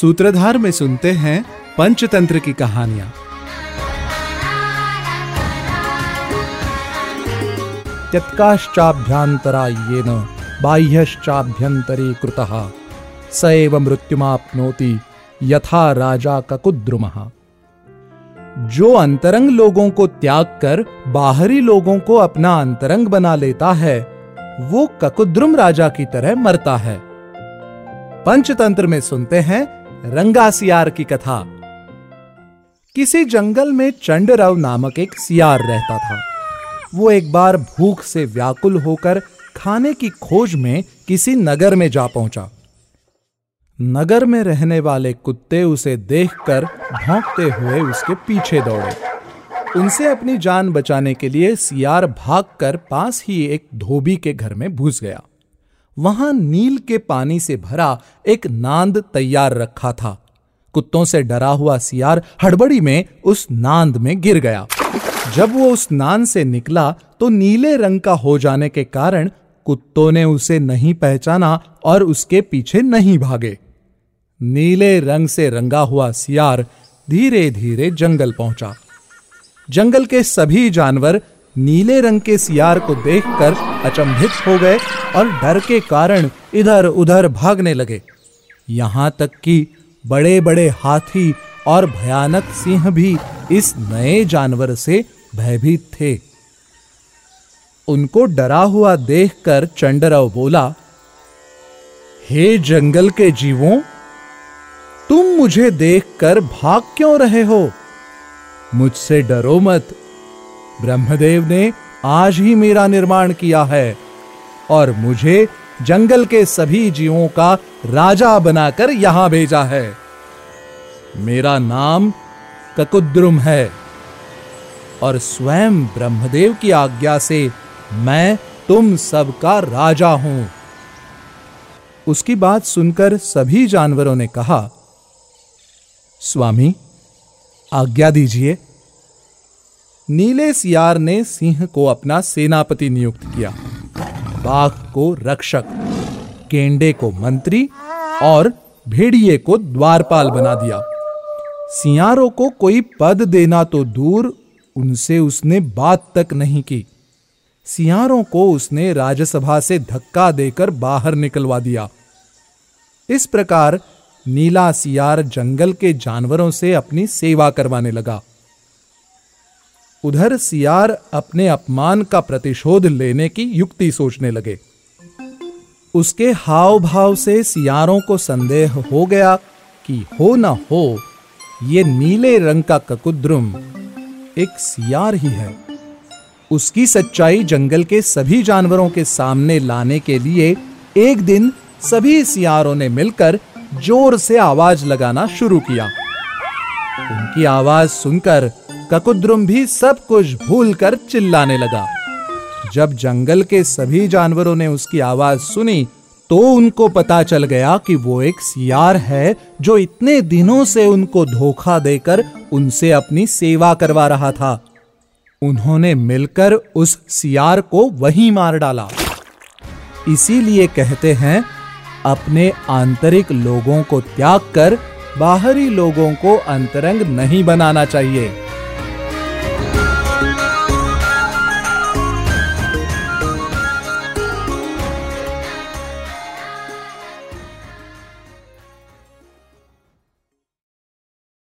सूत्रधार में सुनते हैं पंचतंत्र की कहानियाँ। त्यक्काश्चाभ्यन्तरा येन बाह्यश्चाभ्यन्तरे कृतः स एव मृत्युमाप्नोति यथा राजा ककुद्रुमः। जो अंतरंग लोगों को त्याग कर बाहरी लोगों को अपना अंतरंग बना लेता है, वो ककुद्रुम राजा की तरह मरता है। पंचतंत्र में सुनते हैं रंगा सियार की कथा। किसी जंगल में चंडरव नामक एक सियार रहता था। वो एक बार भूख से व्याकुल होकर खाने की खोज में किसी नगर में जा पहुँचा। नगर में रहने वाले कुत्ते उसे देखकर भौंकते हुए उसके पीछे दौड़े। उनसे अपनी जान बचाने के लिए सियार भागकर पास ही एक धोबी के घर में घुस गया। वहाँ नील के पानी से भरा एक नांद तैयार रखा था। कुत्तों से डरा हुआ सियार हड़बड़ी में उस नांद में गिर गया। जब वो उस नांद से निकला तो नीले रंग का हो जाने के कारण कुत्तों ने उसे नहीं पहचाना और उसके पीछे नहीं भागे। नीले रंग से रंगा हुआ सियार धीरे धीरे जंगल पहुँचा। जंगल के सभी जानवर नीले रंग के सियार को देखकर अचंभित हो गए और डर के कारण इधर उधर भागने लगे। यहाँ तक कि बड़े बड़े हाथी और भयानक सिंह भी इस नए जानवर से भयभीत थे। उनको डरा हुआ देखकर चंडरव बोला, हे जंगल के जीवों, तुम मुझे देखकर भाग क्यों रहे हो? मुझसे डरो मत। ब्रह्मदेव ने आज ही मेरा निर्माण किया है और मुझे जंगल के सभी जीवों का राजा बनाकर यहाँ भेजा है। मेरा नाम ककुद्रुम है और स्वयं ब्रह्मदेव की आज्ञा से मैं तुम सबका राजा हूँ। उसकी बात सुनकर सभी जानवरों ने कहा, स्वामी, आज्ञा दीजिए। नीले सियार ने सिंह को अपना सेनापति नियुक्त किया। बाघ को रक्षक, गेंडे को मंत्री और भेड़िए को द्वारपाल बना दिया। सियारों को कोई पद देना तो दूर, उनसे उसने बात तक नहीं की। सियारों को उसने राज्यसभा से धक्का देकर बाहर निकलवा दिया। इस प्रकार नीला सियार जंगल के जानवरों से अपनी सेवा करवाने लगा। उधर सियार अपने अपमान का प्रतिशोध लेने की युक्ति सोचने लगे। उसके हाव भाव से सियारों को संदेह हो गया कि हो ना हो, ये नीले रंग का ककुद्रुम एक सियार ही है। उसकी सच्चाई जंगल के सभी जानवरों के सामने लाने के लिए एक दिन सभी सियारों ने मिलकर ज़ोर से आवाज़ लगाना शुरू किया। उनकी आवाज़ सुनकर ककुद्रुम भी सब कुछ भूलकर चिल्लाने लगा। जब जंगल के सभी जानवरों ने उसकी आवाज़ सुनी तो उनको पता चल गया कि वो एक सियार है जो इतने दिनों से उनको धोखा देकर उनसे अपनी सेवा करवा रहा था। उन्होंने मिलकर उस सियार को वहीं मार डाला। इसीलिए कहते हैं, अपने आंतरिक लोगों को त्याग कर बाहरी लोगों को अंतरंग नहीं बनाना चाहिए।